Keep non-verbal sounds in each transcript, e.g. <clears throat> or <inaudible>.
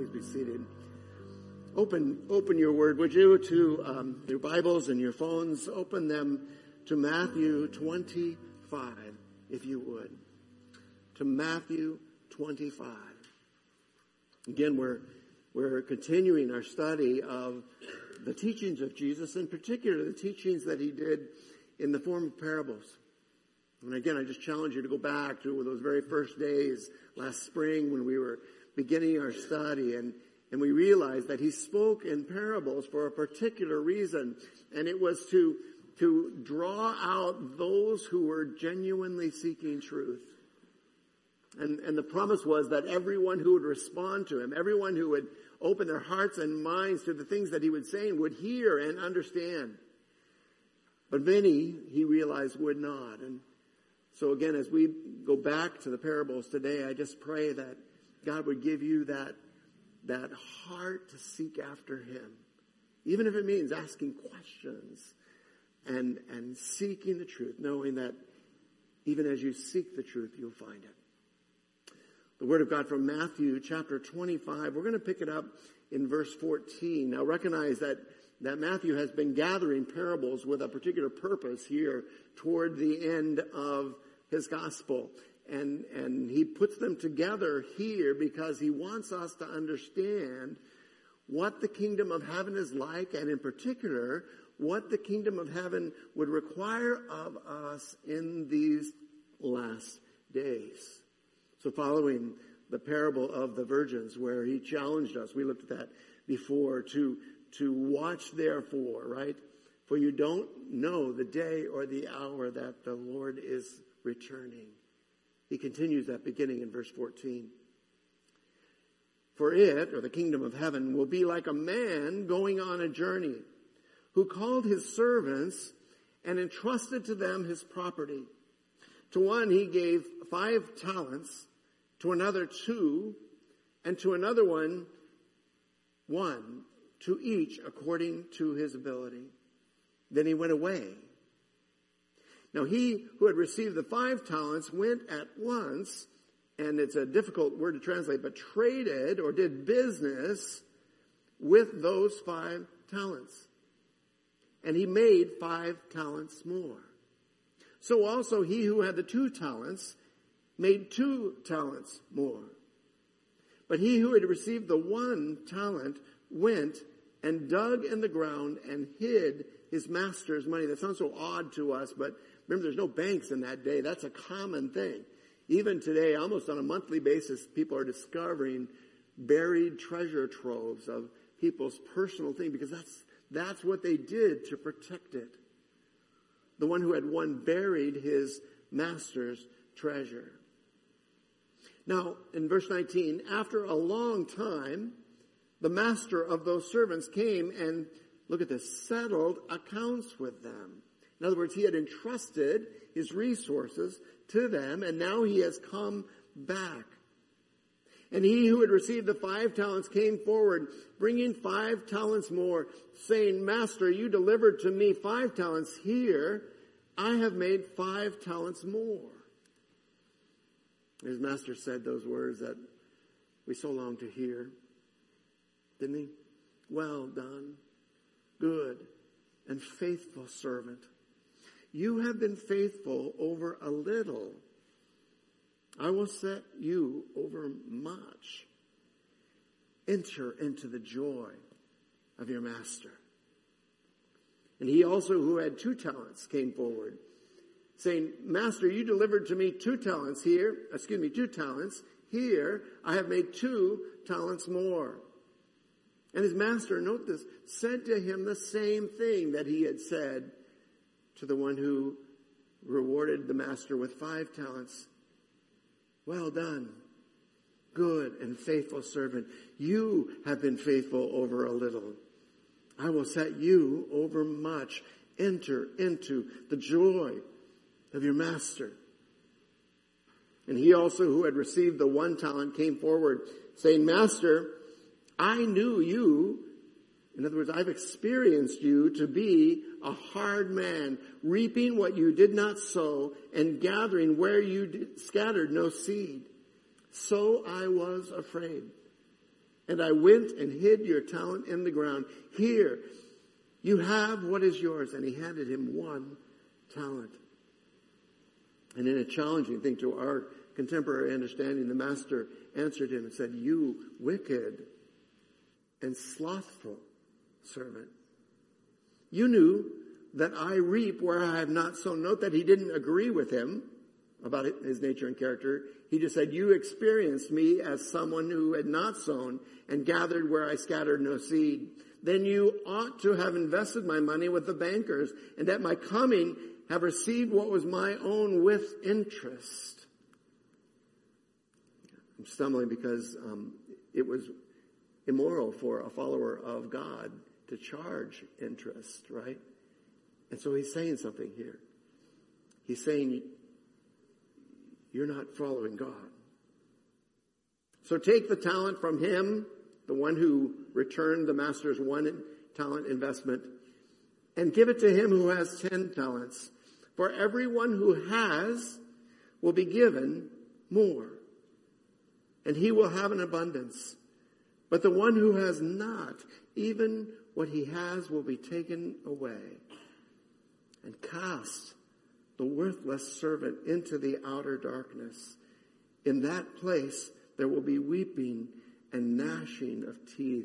Please be seated. Open, open your word, would you, to um, your Bibles and your phones. Open them to Matthew 25, if you would. To Matthew 25. Again, we're, we're continuing our study of the teachings of Jesus, in particular the teachings that he did in the form of parables. And again, I just challenge you to go back to those very first days last spring when we were beginning our study and, and we realized that he spoke in parables for a particular reason. And it was to, to draw out those who were genuinely seeking truth. And, and the promise was that everyone who would respond to him, everyone who would open their hearts and minds to the things that he would say would hear and understand. But many, he realized, would not. And so again, as we go back to the parables today, I just pray that God would give you that, that heart to seek after him. Even if it means asking questions and, and seeking the truth, knowing that even as you seek the truth, you'll find it. The word of God from Matthew chapter 25, we're going to pick it up in verse 14. Now recognize that, that Matthew has been gathering parables with a particular purpose here toward the end of his gospel. And, and he puts them together here because he wants us to understand what the kingdom of heaven is like, and in particular, what the kingdom of heaven would require of us in these last days. So following the parable of the virgins where he challenged us, we looked at that before, to, to watch therefore, right? For you don't know the day or the hour that the Lord is returning. He continues that beginning in verse 14. For it, or the kingdom of heaven, will be like a man going on a journey who called his servants and entrusted to them his property. To one he gave five talents, to another two, and to another one one, to each according to his ability. Then he went away. Now he who had received the five talents went at once, and it's a difficult word to translate, but traded or did business with those five talents. And he made five talents more. So also he who had the two talents made two talents more. But he who had received the one talent went and dug in the ground and hid his master's money. That sounds so odd to us, but Remember, there's no banks in that day. That's a common thing. Even today, almost on a monthly basis, people are discovering buried treasure troves of people's personal thing because that's, that's what they did to protect it. The one who had one buried his master's treasure. Now, in verse 19, after a long time, the master of those servants came and, look at this, settled accounts with them. In other words, he had entrusted his resources to them and now he has come back. And he who had received the five talents came forward, bringing five talents more, saying, Master, you delivered to me five talents. Here, I have made five talents more. His master said those words that we so long to hear. Didn't he? Well done, good and faithful servant. You have been faithful over a little. I will set you over much. Enter into the joy of your master. And he also who had two talents came forward, saying, Master, you delivered to me two talents here, excuse me, two talents. Here I have made two talents more. And his master, note this, said to him the same thing that he had said to the one who rewarded the master with five talents. Well done, good and faithful servant. You have been faithful over a little. I will set you over much. Enter into the joy of your master. And he also who had received the one talent came forward saying, Master, I knew you in other words, I've experienced you to be a hard man, reaping what you did not sow and gathering where you scattered no seed. So I was afraid And I went and hid your talent in the ground. Here, you have what is yours. And he handed him one talent. And in a challenging thing to our contemporary understanding, the master answered him and said, You wicked and slothful servant. You knew that I reap where I have not sown. Note that he didn't agree with him about his nature and character. He just said, you experienced me as someone who had not sown and gathered where I scattered no seed. Then you ought to have invested my money with the bankers and at my coming have received what was my own with interest. I'm stumbling because um, it was immoral for a follower of God to charge interest, right? And so he's saying something here. He's saying, you're not following God. So take the talent from him, the one who returned the master's one talent investment, and give it to him who has ten talents. For everyone who has will be given more, and he will have an abundance. But the one who has not, even what he has will be taken away. And cast the worthless servant into the outer darkness. In that place, there will be weeping and gnashing of teeth.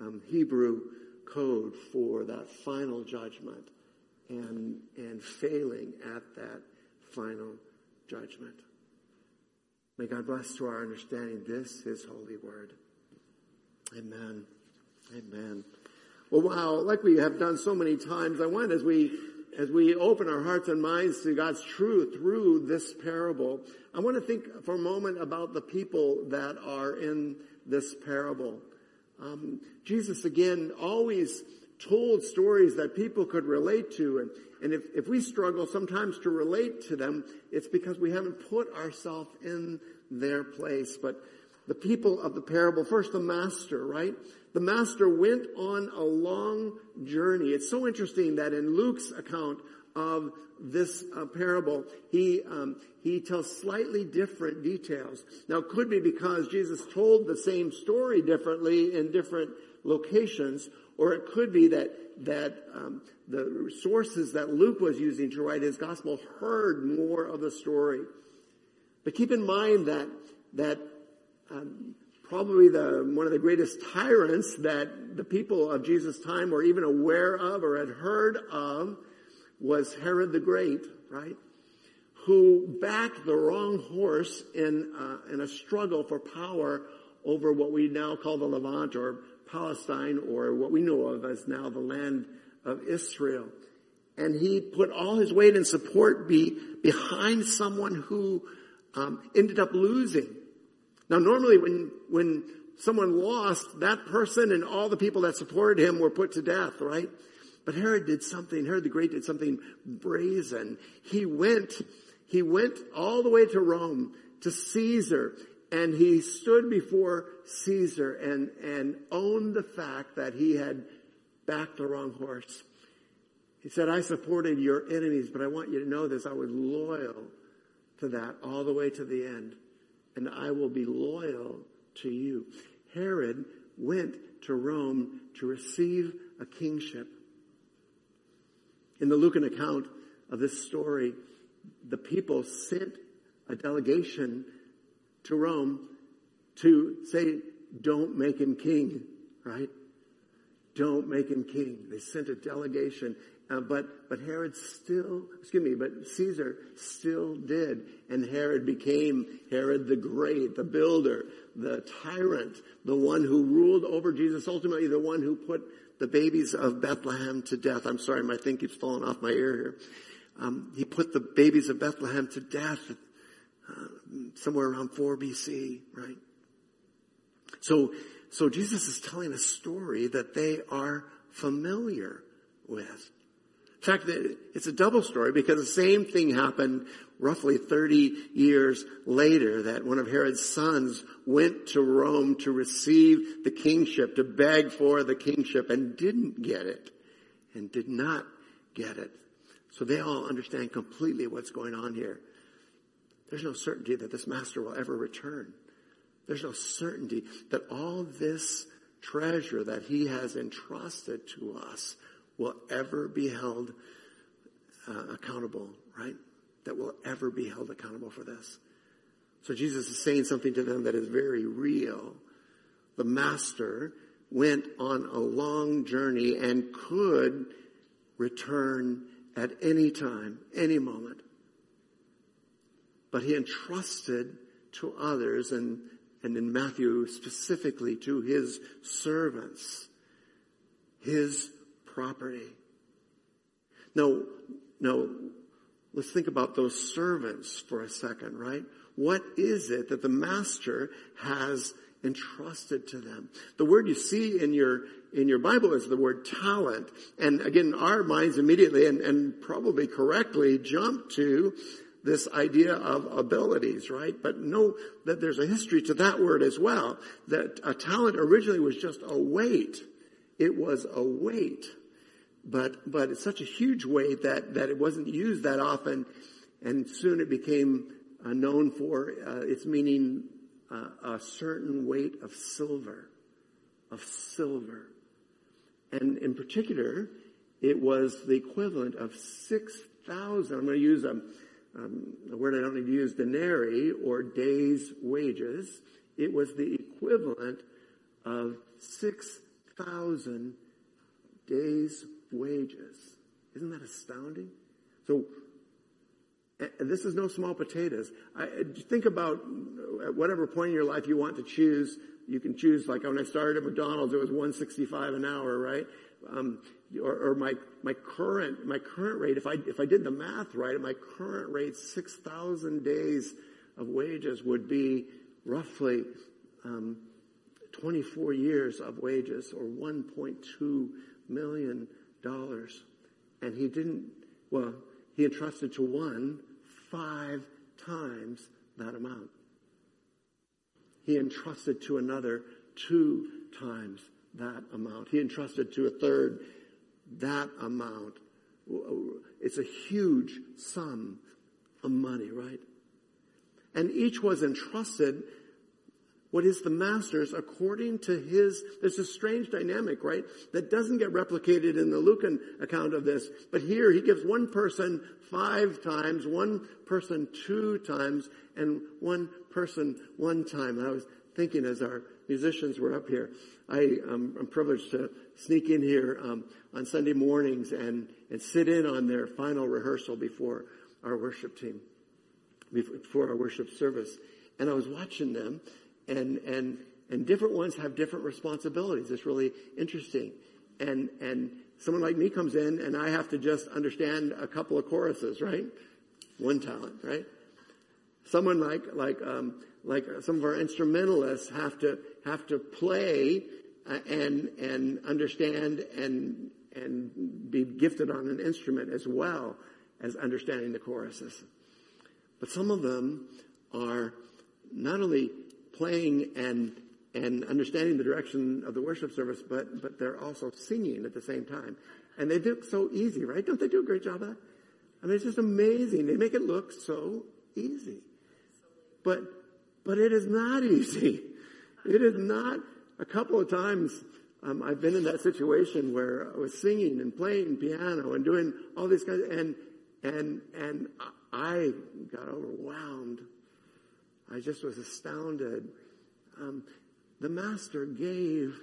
Um, Hebrew code for that final judgment and, and failing at that final judgment. May God bless to our understanding this, His holy word. Amen. Amen. Well, wow, like we have done so many times, I want as we as we open our hearts and minds to God's truth through this parable, I want to think for a moment about the people that are in this parable. Um, Jesus again always told stories that people could relate to, and, and if, if we struggle sometimes to relate to them, it's because we haven't put ourselves in their place. But the people of the parable, first the master, right? the master went on a long journey. It's so interesting that in Luke's account of this uh, parable, he um, he tells slightly different details. Now, it could be because Jesus told the same story differently in different locations, or it could be that that um, the sources that Luke was using to write his gospel heard more of the story. But keep in mind that that um, probably the, one of the greatest tyrants that the people of Jesus' time were even aware of or had heard of was Herod the Great, right? Who backed the wrong horse in, uh, in a struggle for power over what we now call the Levant or Palestine or what we know of as now the land of Israel. And he put all his weight and support be behind someone who um, ended up losing now normally when, when someone lost, that person and all the people that supported him were put to death, right? But Herod did something, Herod the Great did something brazen. He went, he went all the way to Rome, to Caesar, and he stood before Caesar and, and owned the fact that he had backed the wrong horse. He said, I supported your enemies, but I want you to know this. I was loyal to that all the way to the end and I will be loyal to you. Herod went to Rome to receive a kingship. In the Lucan account of this story, the people sent a delegation to Rome to say, don't make him king, right? Don't make him king. They sent a delegation uh, but, but Herod still, excuse me, but Caesar still did. And Herod became Herod the Great, the builder, the tyrant, the one who ruled over Jesus, ultimately the one who put the babies of Bethlehem to death. I'm sorry, my thing keeps falling off my ear here. Um, he put the babies of Bethlehem to death uh, somewhere around 4 BC, right? So, so Jesus is telling a story that they are familiar with. In fact, it's a double story because the same thing happened roughly 30 years later that one of Herod's sons went to Rome to receive the kingship, to beg for the kingship and didn't get it and did not get it. So they all understand completely what's going on here. There's no certainty that this master will ever return. There's no certainty that all this treasure that he has entrusted to us will ever be held uh, accountable, right? That will ever be held accountable for this. So Jesus is saying something to them that is very real. The master went on a long journey and could return at any time, any moment. But he entrusted to others and, and in Matthew specifically to his servants, his property. Now, now, let's think about those servants for a second, right? What is it that the master has entrusted to them? The word you see in your, in your Bible is the word talent. And again, our minds immediately and, and probably correctly jump to this idea of abilities, right? But know that there's a history to that word as well. That a talent originally was just a weight. It was a weight. But, but it's such a huge weight that, that it wasn't used that often. And soon it became uh, known for uh, its meaning uh, a certain weight of silver, of silver. And in particular, it was the equivalent of 6,000, I'm going to use a, um, a word I don't need to use, denarii or day's wages. It was the equivalent of 6,000 days wages. Isn't that astounding? So this is no small potatoes. I, think about at whatever point in your life you want to choose. You can choose, like when I started at McDonald's, it was 165 an hour, right? Um, or, or, my my current my current rate, if I if I did the math right, at my current rate, 6,000 days of wages would be roughly um, 24 years of wages, or 1.2 million dollars. And he didn't. Well, he entrusted to one five times that amount. He entrusted to another two times that amount. He entrusted to a third that amount. It's a huge sum of money, right? And each was entrusted what is the master's according to his, there's a strange dynamic, right? That doesn't get replicated in the Lucan account of this. But here he gives one person five times, one person two times, and one person one time. And I was thinking as our musicians were up here, I, um, I'm privileged to sneak in here um, on Sunday mornings and, and sit in on their final rehearsal before our worship team, before our worship service. And I was watching them and and and different ones have different responsibilities. It's really interesting. And and someone like me comes in and I have to just understand a couple of choruses, right? One talent, right? Someone like like um, like some of our instrumentalists have to have to play uh, and and understand and and be gifted on an instrument as well as understanding the choruses. But some of them are not only playing and and understanding the direction of the worship service, but but they're also singing at the same time. And they do it so easy, right? Don't they do a great job of that? I mean, it's just amazing. They make it look so easy. But but it is not <laughs> easy. It is not. A couple of times um, I've been in that situation where I was singing and playing piano and doing all these kinds, and and and I got overwhelmed I just was astounded. Um, the master gave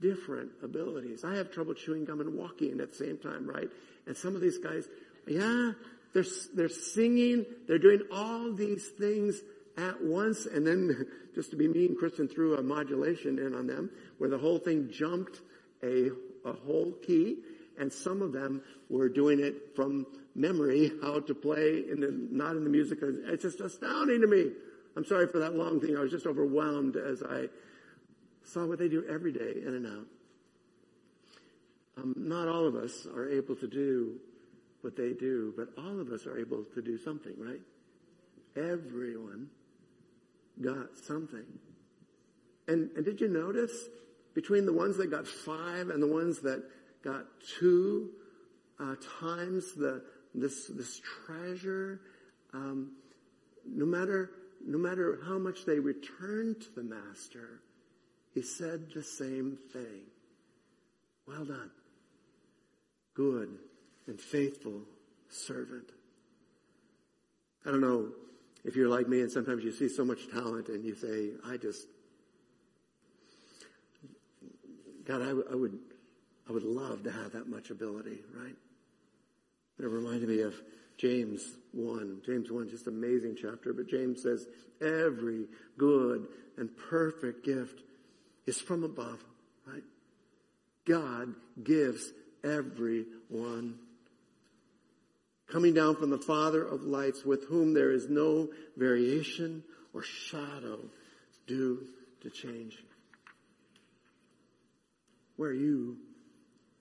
different abilities. I have trouble chewing gum and walking at the same time, right? And some of these guys, yeah, they're, they're singing, they're doing all these things at once, and then <laughs> just to be mean, Kristen threw a modulation in on them where the whole thing jumped a, a whole key, and some of them were doing it from memory, <laughs> how to play in the, not in the music. It's just astounding to me. I'm sorry for that long thing. I was just overwhelmed as I saw what they do every day in and out. Um, not all of us are able to do what they do, but all of us are able to do something, right? Everyone got something. And, and did you notice between the ones that got five and the ones that got two uh, times the this this treasure, um, no matter no matter how much they returned to the master, he said the same thing. Well done, good and faithful servant. I don't know if you're like me and sometimes you see so much talent and you say, I just, God, I, would, I would love to have that much ability, right? It reminded me of James 1. James 1, just amazing chapter, but James says, every good and perfect gift is from above, right? God gives everyone. Coming down from the Father of lights with whom there is no variation or shadow due to change. Where are you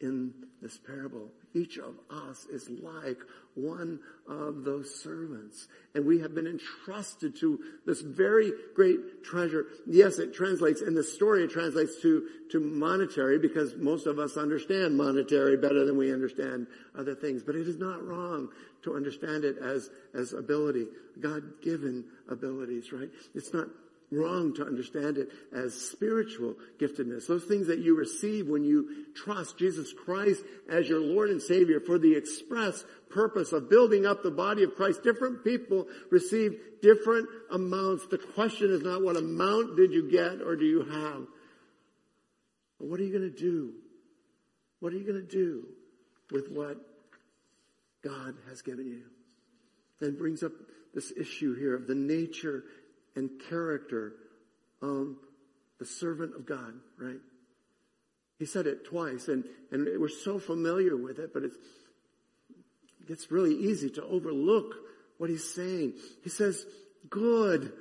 in this parable? Each of us is like one of those servants. And we have been entrusted to this very great treasure. Yes, it translates, in the story it translates to, to monetary because most of us understand monetary better than we understand other things. But it is not wrong to understand it as, as ability, God-given abilities, right? It's not wrong to understand it as spiritual giftedness. Those things that you receive when you trust Jesus Christ as your Lord and Savior for the express purpose of building up the body of Christ. Different people receive different amounts. The question is not what amount did you get or do you have? But what are you going to do? What are you going to do with what God has given you? And brings up this issue here of the nature and character of the servant of God, right? He said it twice and, and we're so familiar with it, but it's, it gets really easy to overlook what he's saying. He says, good,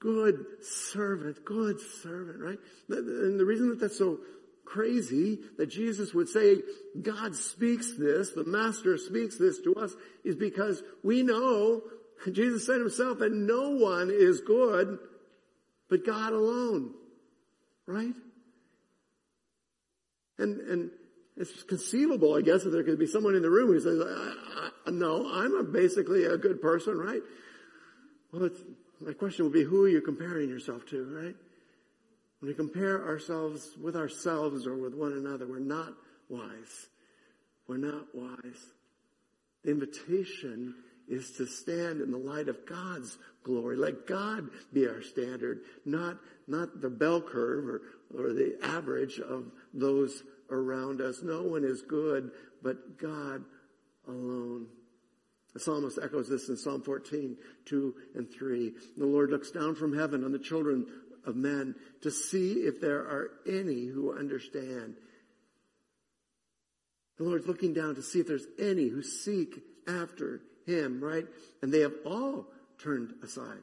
good servant, good servant, right? And the reason that that's so crazy that Jesus would say, God speaks this, the Master speaks this to us, is because we know Jesus said himself that no one is good but God alone. Right? And, and it's conceivable, I guess, that there could be someone in the room who says, no, I'm a basically a good person, right? Well, my question would be, who are you comparing yourself to, right? When we compare ourselves with ourselves or with one another, we're not wise. We're not wise. The invitation is to stand in the light of God's glory. Let God be our standard, not, not the bell curve or, or the average of those around us. No one is good but God alone. The psalmist echoes this in Psalm 14, 2 and 3. The Lord looks down from heaven on the children of men to see if there are any who understand. The Lord's looking down to see if there's any who seek after him, right? And they have all turned aside.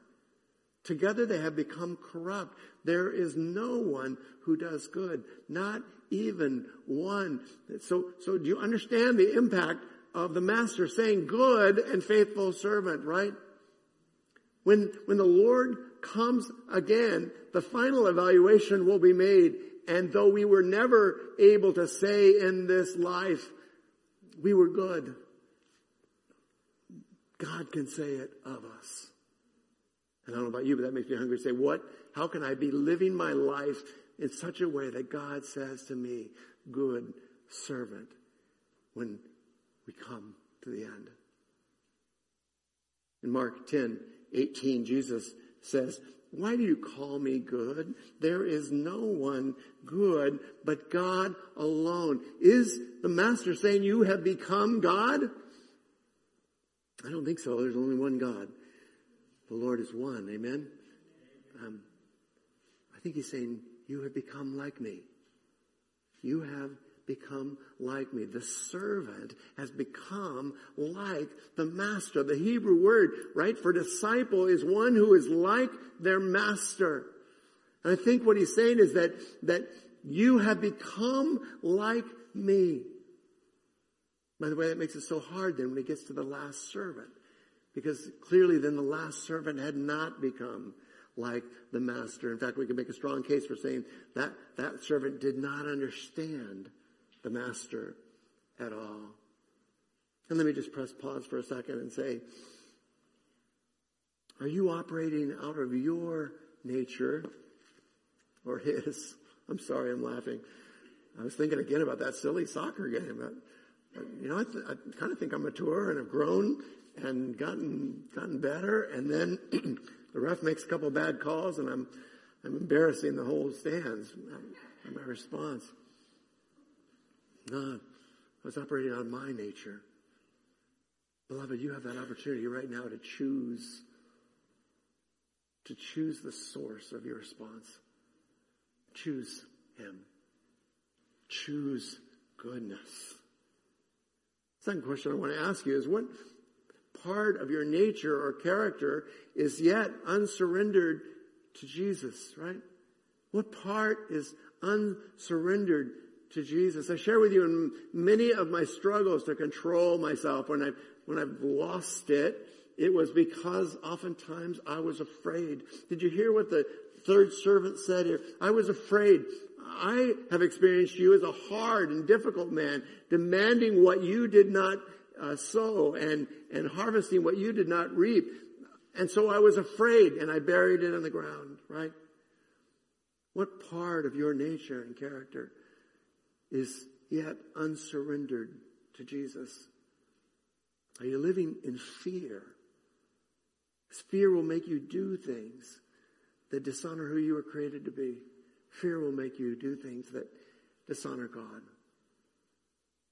Together they have become corrupt. There is no one who does good, not even one. So, so do you understand the impact of the master saying good and faithful servant, right? When, when the Lord comes again, the final evaluation will be made. And though we were never able to say in this life, we were good, God can say it of us. And I don't know about you, but that makes me hungry to say, what, how can I be living my life in such a way that God says to me, good servant, when we come to the end? In Mark 10, 18, Jesus says, why do you call me good? There is no one good but God alone. Is the master saying you have become God? I don't think so. There's only one God. The Lord is one. Amen. Um, I think he's saying, you have become like me. You have become like me. The servant has become like the master. The Hebrew word, right, for disciple is one who is like their master. And I think what he's saying is that, that you have become like me. By the way, that makes it so hard then when it gets to the last servant. Because clearly then the last servant had not become like the master. In fact, we can make a strong case for saying that that servant did not understand the master at all. And let me just press pause for a second and say, Are you operating out of your nature or his? I'm sorry, I'm laughing. I was thinking again about that silly soccer game. You know, I, th- I kind of think I'm mature and I've grown and gotten gotten better. And then <clears throat> the ref makes a couple bad calls, and I'm I'm embarrassing the whole stands. My response. No, I was operating on my nature. Beloved, you have that opportunity right now to choose, to choose the source of your response. Choose Him. Choose goodness. Second question I want to ask you is what part of your nature or character is yet unsurrendered to Jesus, right? What part is unsurrendered to Jesus? I share with you in many of my struggles to control myself when I've, when I've lost it, it was because oftentimes I was afraid. Did you hear what the third servant said here? I was afraid. I have experienced you as a hard and difficult man, demanding what you did not uh, sow and, and harvesting what you did not reap. And so I was afraid and I buried it in the ground, right? What part of your nature and character is yet unsurrendered to Jesus? Are you living in fear? Fear will make you do things that dishonor who you were created to be. Fear will make you do things that dishonor God.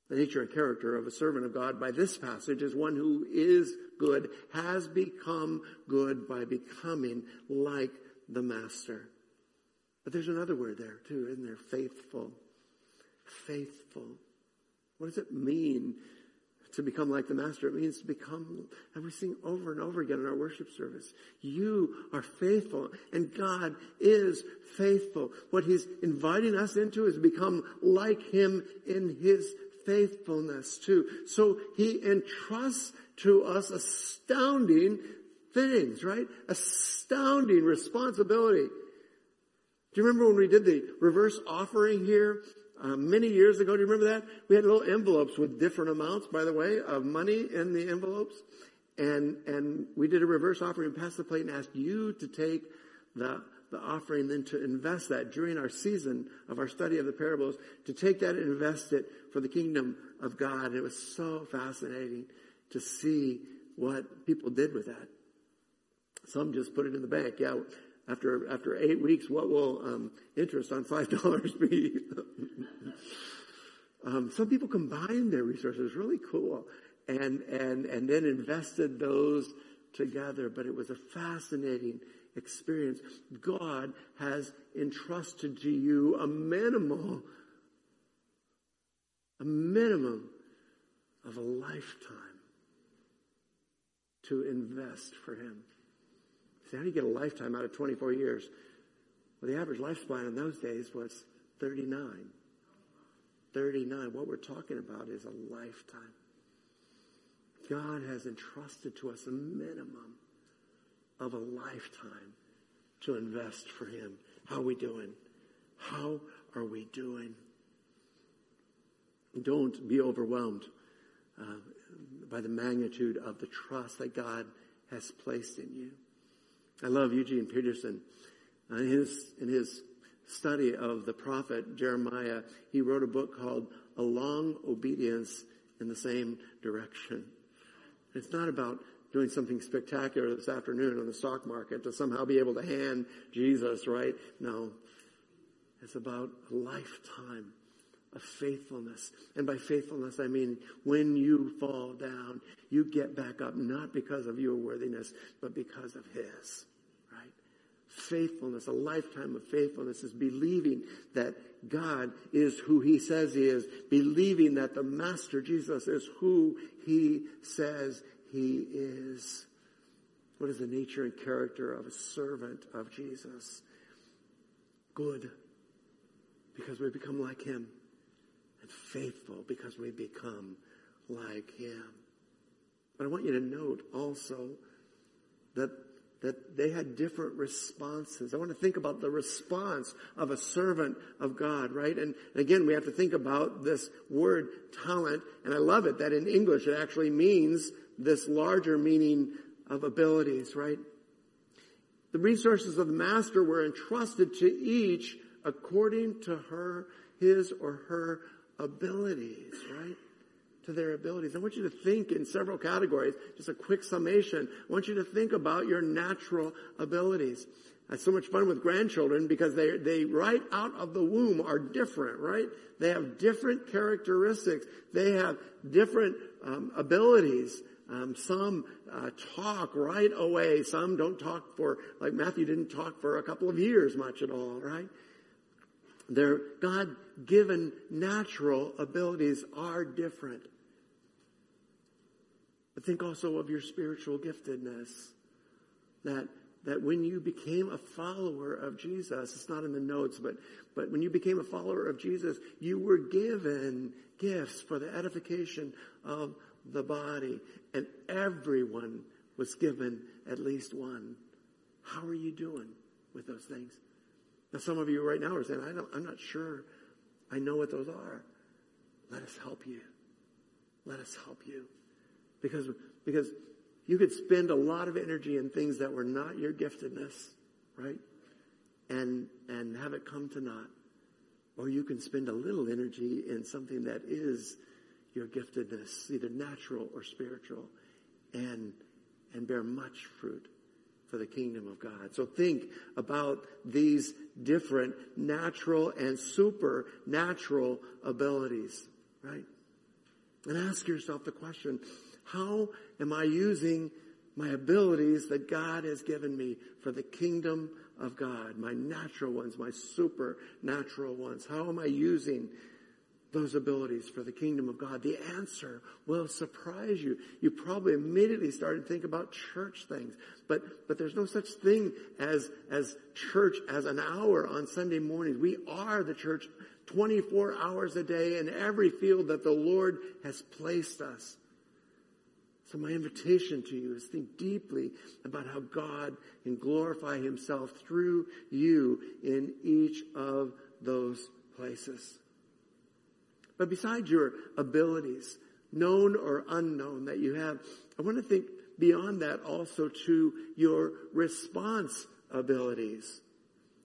The nature and character of a servant of God by this passage is one who is good, has become good by becoming like the master. But there's another word there too, isn't there? Faithful. Faithful. What does it mean to become like the master? It means to become, and we sing over and over again in our worship service. You are faithful and God is faithful. What he's inviting us into is become like him in his faithfulness too. So he entrusts to us astounding things, right? Astounding responsibility. Do you remember when we did the reverse offering here uh, many years ago? Do you remember that? We had little envelopes with different amounts, by the way, of money in the envelopes. And, and we did a reverse offering and passed the plate and asked you to take the, the offering, then to invest that during our season of our study of the parables, to take that and invest it for the kingdom of God. And it was so fascinating to see what people did with that. Some just put it in the bank. Yeah, after after eight weeks, what will um, interest on five <laughs> dollars be? um, some people combined their resources, really cool, and and and then invested those together. But it was a fascinating experience. God has entrusted to you a minimal, a minimum of a lifetime to invest for Him. See, how do you get a lifetime out of 24 years? Well, the average lifespan in those days was 39. 39. What we're talking about is a lifetime. God has entrusted to us a minimum of a lifetime to invest for Him. How are we doing? How are we doing? Don't be overwhelmed uh, by the magnitude of the trust that God has placed in you. I love Eugene Peterson. Uh, in his, in his study of the prophet Jeremiah, he wrote a book called A Long Obedience in the Same Direction. It's not about doing something spectacular this afternoon on the stock market to somehow be able to hand Jesus, right? No. It's about a lifetime of faithfulness. And by faithfulness, I mean when you fall down, you get back up not because of your worthiness, but because of His. Faithfulness, a lifetime of faithfulness is believing that God is who He says He is, believing that the Master Jesus is who He says He is. What is the nature and character of a servant of Jesus? Good. Because we become like Him and faithful because we become like him. But I want you to note also that that they had different responses. I want to think about the response of a servant of God, right? And again, we have to think about this word talent, and I love it that in English it actually means this larger meaning of abilities, right? The resources of the master were entrusted to each according to her, his or her abilities, right? To their abilities. I want you to think in several categories, just a quick summation. I want you to think about your natural abilities. It's so much fun with grandchildren because they, they right out of the womb are different, right? They have different characteristics. They have different um, abilities. Um, some uh, talk right away. Some don't talk for, like Matthew didn't talk for a couple of years much at all, right? Their God-given natural abilities are different. But think also of your spiritual giftedness. That, that when you became a follower of Jesus, it's not in the notes, but, but when you became a follower of Jesus, you were given gifts for the edification of the body. And everyone was given at least one. How are you doing with those things? Now, some of you right now are saying, I don't, I'm not sure I know what those are. Let us help you. Let us help you. Because, because you could spend a lot of energy in things that were not your giftedness, right? And, and have it come to naught. Or you can spend a little energy in something that is your giftedness, either natural or spiritual, and, and bear much fruit for the kingdom of God. So think about these different natural and supernatural abilities, right? And ask yourself the question, how am I using my abilities that God has given me for the kingdom of God? My natural ones, my supernatural ones. How am I using those abilities for the kingdom of God? The answer will surprise you. You probably immediately started to think about church things, but, but there's no such thing as, as church as an hour on Sunday mornings. We are the church 24 hours a day in every field that the Lord has placed us. So my invitation to you is think deeply about how God can glorify himself through you in each of those places. But besides your abilities, known or unknown that you have, I want to think beyond that also to your response abilities.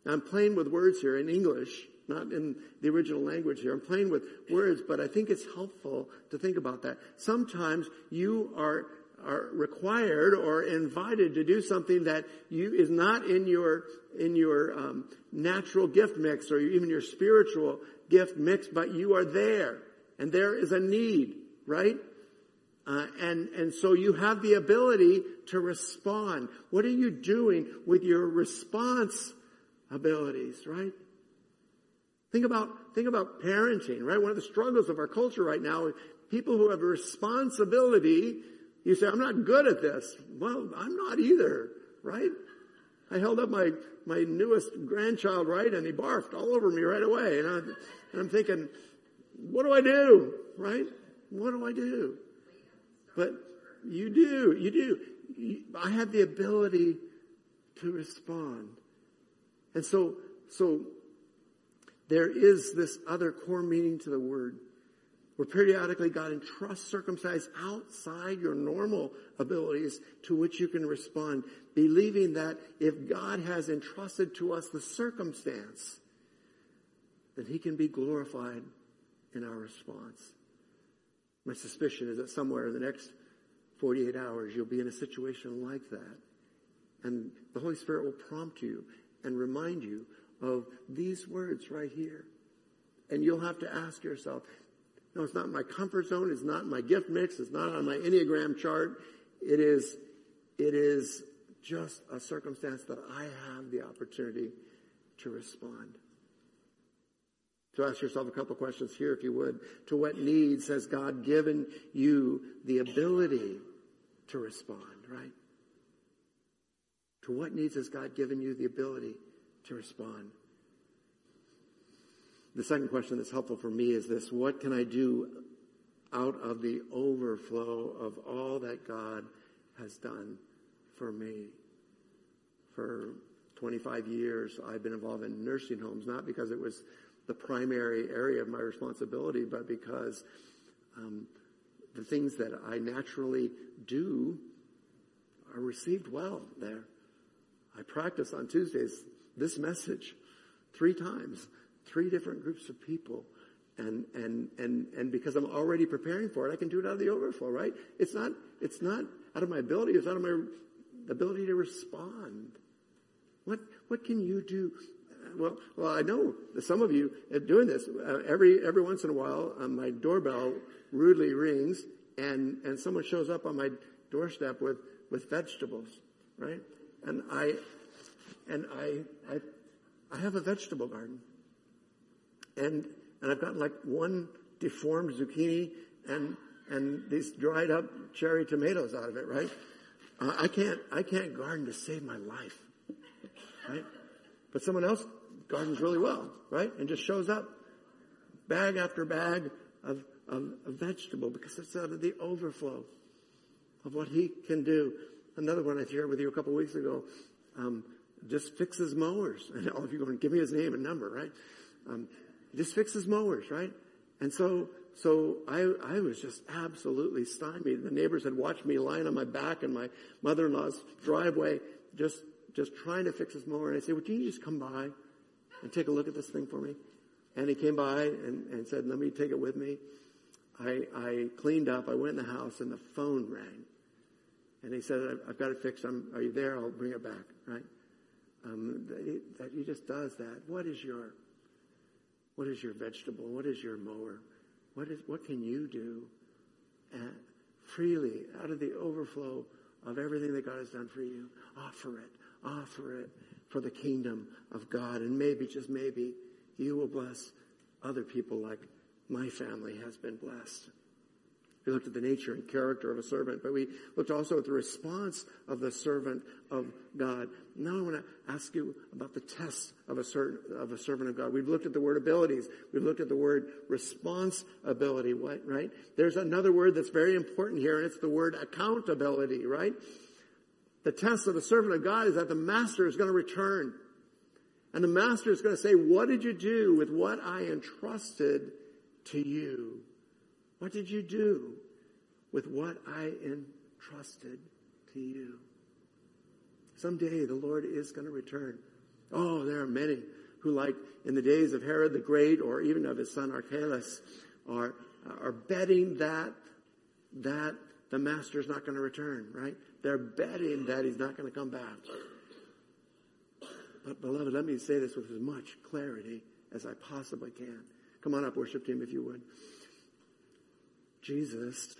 I'm playing with words here in English, not in the original language here. I'm playing with words, but I think it's helpful to think about that. Sometimes you are are required or invited to do something that you is not in your in your um, natural gift mix or even your spiritual gift mix, but you are there and there is a need, right? Uh, and and so you have the ability to respond. What are you doing with your response abilities, right? Think about think about parenting, right? One of the struggles of our culture right now, people who have a responsibility. You say, "I'm not good at this." Well, I'm not either, right? I held up my my newest grandchild, right, and he barfed all over me right away, and, I, and I'm thinking, "What do I do?" Right? What do I do? But you do, you do. I have the ability to respond. And so, so there is this other core meaning to the word where periodically God entrusts circumcised outside your normal abilities to which you can respond, believing that if God has entrusted to us the circumstance, that he can be glorified in our response. My suspicion is that somewhere in the next 48 hours, you'll be in a situation like that. And the Holy Spirit will prompt you and remind you of these words right here. And you'll have to ask yourself, no, it's not my comfort zone. It's not my gift mix. It's not on my Enneagram chart. It is, it is just a circumstance that I have the opportunity to respond. So ask yourself a couple questions here, if you would. To what needs has God given you the ability to respond, right? To what needs has God given you the ability to respond? The second question that's helpful for me is this What can I do out of the overflow of all that God has done for me? For 25 years, I've been involved in nursing homes, not because it was the primary area of my responsibility, but because um, the things that I naturally do are received well there. I practiced on Tuesdays this message three times, three different groups of people. And, and, and, and because I'm already preparing for it, I can do it out of the overflow, right? It's not, it's not out of my ability, it's out of my ability to respond. What, what can you do? Well, well, I know some of you are doing this. Uh, every, every once in a while, um, my doorbell rudely rings and, and someone shows up on my doorstep with, with vegetables, right? And I, and I, I, I have a vegetable garden. And, and I've got like one deformed zucchini and, and these dried up cherry tomatoes out of it, right? Uh, I can't, I can't garden to save my life, right? But someone else gardens really well, right? And just shows up bag after bag of, of, of vegetable because it's out of the overflow of what he can do. Another one I shared with you a couple weeks ago, um, just fixes mowers. And <laughs> all of you are going, give me his name and number, right? Um, just fixes mowers, right? And so, so I, I was just absolutely stymied. The neighbors had watched me lying on my back in my mother-in-law's driveway, just, just trying to fix his mower. And I said, would you just come by and take a look at this thing for me? And he came by and, and said, let me take it with me. I, I cleaned up. I went in the house and the phone rang. And he said, I've got it fixed. I'm, are you there? I'll bring it back, right? Um, that, that he just does that. What is your, what is your vegetable? What is your mower? What is, what can you do and freely out of the overflow of everything that God has done for you? Offer it. Offer it for the kingdom of God. And maybe, just maybe, you will bless other people like my family has been blessed. We looked at the nature and character of a servant, but we looked also at the response of the servant of God. Now I want to ask you about the test of a, certain, of a servant of God. We've looked at the word abilities. We've looked at the word responsibility, right? There's another word that's very important here, and it's the word accountability, right? The test of the servant of God is that the master is going to return. And the master is going to say, what did you do with what I entrusted to you? What did you do with what I entrusted to you? Someday the Lord is going to return. Oh, there are many who, like in the days of Herod the Great or even of his son Archelaus, are, are betting that, that the master is not going to return, right? They're betting that he's not going to come back. But beloved, let me say this with as much clarity as I possibly can. Come on up, worship team, if you would. Jesus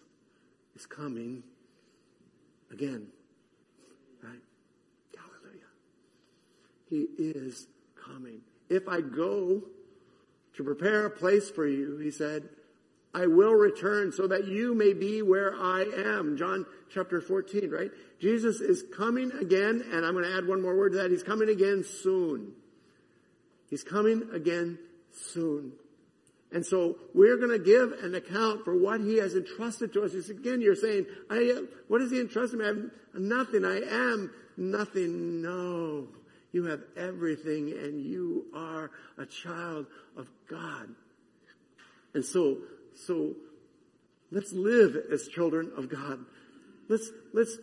is coming again. Right? Hallelujah. He is coming. If I go to prepare a place for you, he said, I will return so that you may be where I am. John chapter 14, right? Jesus is coming again, and I'm going to add one more word to that. He's coming again soon. He's coming again soon. And so we're going to give an account for what he has entrusted to us. It's again, you're saying, I, what has he entrusted me? I have nothing. I am nothing. No. You have everything and you are a child of God. And so, so let's live as children of God. Let's, let's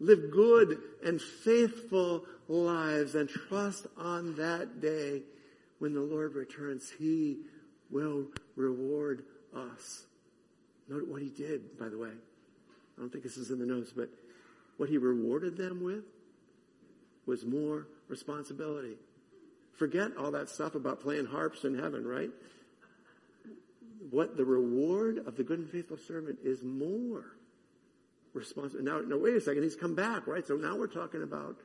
live good and faithful lives and trust on that day when the Lord returns. He will reward us. Note what he did, by the way. I don't think this is in the notes, but what he rewarded them with was more responsibility. Forget all that stuff about playing harps in heaven, right? What the reward of the good and faithful servant is more responsibility. Now, now, wait a second. He's come back, right? So now we're talking about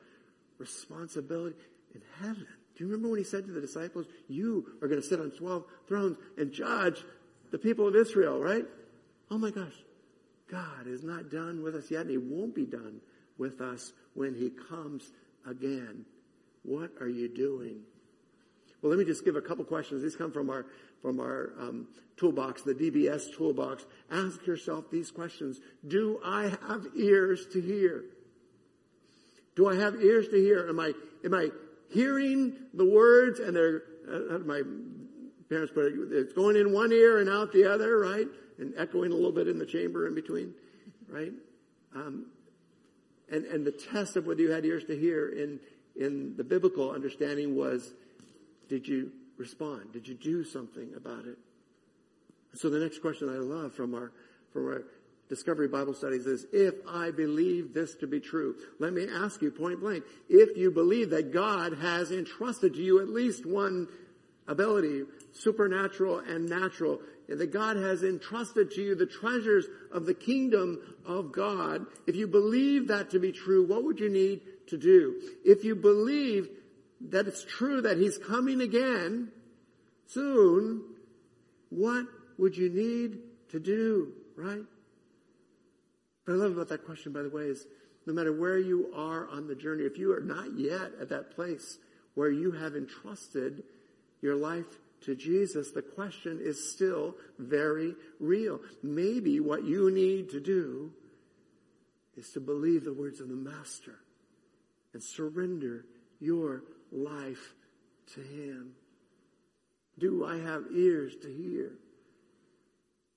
responsibility in heaven. Do you remember when he said to the disciples, you are going to sit on 12 thrones and judge the people of Israel, right? Oh my gosh. God is not done with us yet and he won't be done with us when he comes again. What are you doing? Well, let me just give a couple questions. These come from our from our um, toolbox, the DBS toolbox. Ask yourself these questions: Do I have ears to hear? Do I have ears to hear? Am I am I hearing the words and they're, uh, my parents put it, it's going in one ear and out the other, right? And echoing a little bit in the chamber in between, right? Um, and, and the test of whether you had ears to hear in, in the biblical understanding was, did you respond? Did you do something about it? So the next question I love from our, from our Discovery Bible Studies is, if I believe this to be true, let me ask you point blank, if you believe that God has entrusted to you at least one ability, supernatural and natural, that God has entrusted to you the treasures of the kingdom of God, if you believe that to be true, what would you need to do? If you believe that it's true that He's coming again soon, what would you need to do, right? What I love about that question, by the way, is no matter where you are on the journey, if you are not yet at that place where you have entrusted your life to Jesus, the question is still very real. Maybe what you need to do is to believe the words of the Master and surrender your life to Him. Do I have ears to hear?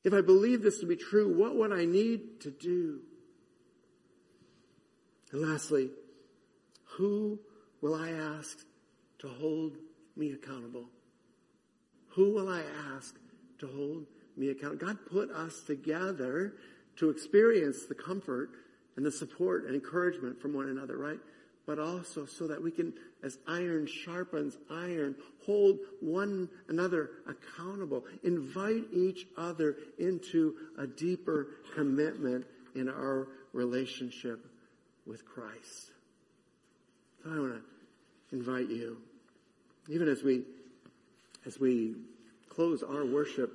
If I believe this to be true, what would I need to do? And lastly, who will I ask to hold me accountable? Who will I ask to hold me accountable? God put us together to experience the comfort and the support and encouragement from one another, right? But also so that we can, as iron sharpens iron, hold one another accountable. Invite each other into a deeper commitment in our relationship with Christ. So I want to invite you, even as we as we close our worship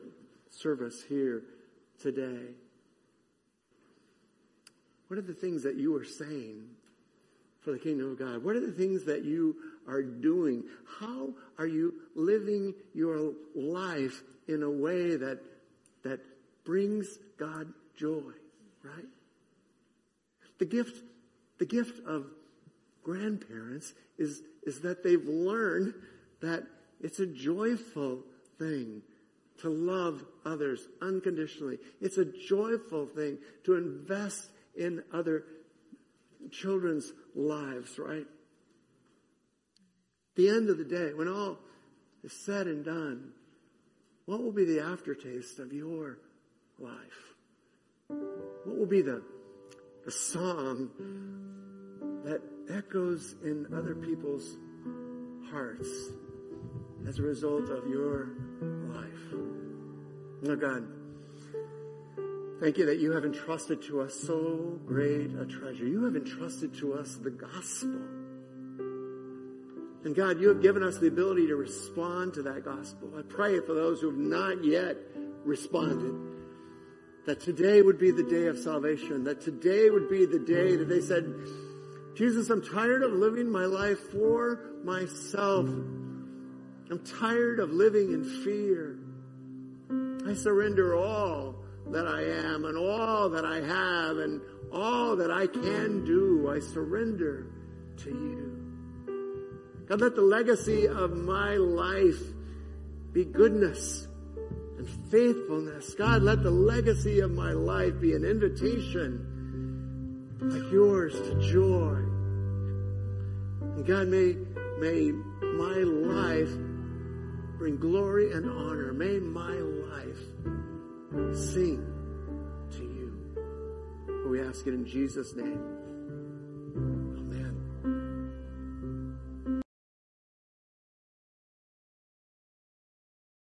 service here today. What are the things that you are saying for the kingdom of God? What are the things that you are doing? How are you living your life in a way that, that brings God joy, right? The gift, the gift of grandparents is, is that they've learned that it's a joyful thing to love others unconditionally. It's a joyful thing to invest in other children's lives, right? The end of the day, when all is said and done, what will be the aftertaste of your life? What will be the, the song that echoes in other people's hearts? as a result of your life. Now, God, thank you that you have entrusted to us so great a treasure. You have entrusted to us the gospel. And God, you have given us the ability to respond to that gospel. I pray for those who have not yet responded that today would be the day of salvation, that today would be the day that they said, Jesus, I'm tired of living my life for myself. I'm tired of living in fear. I surrender all that I am and all that I have and all that I can do. I surrender to you. God, let the legacy of my life be goodness and faithfulness. God, let the legacy of my life be an invitation like yours to joy. And God, may, may my life bring glory and honor. May my life sing to you. We ask it in Jesus' name.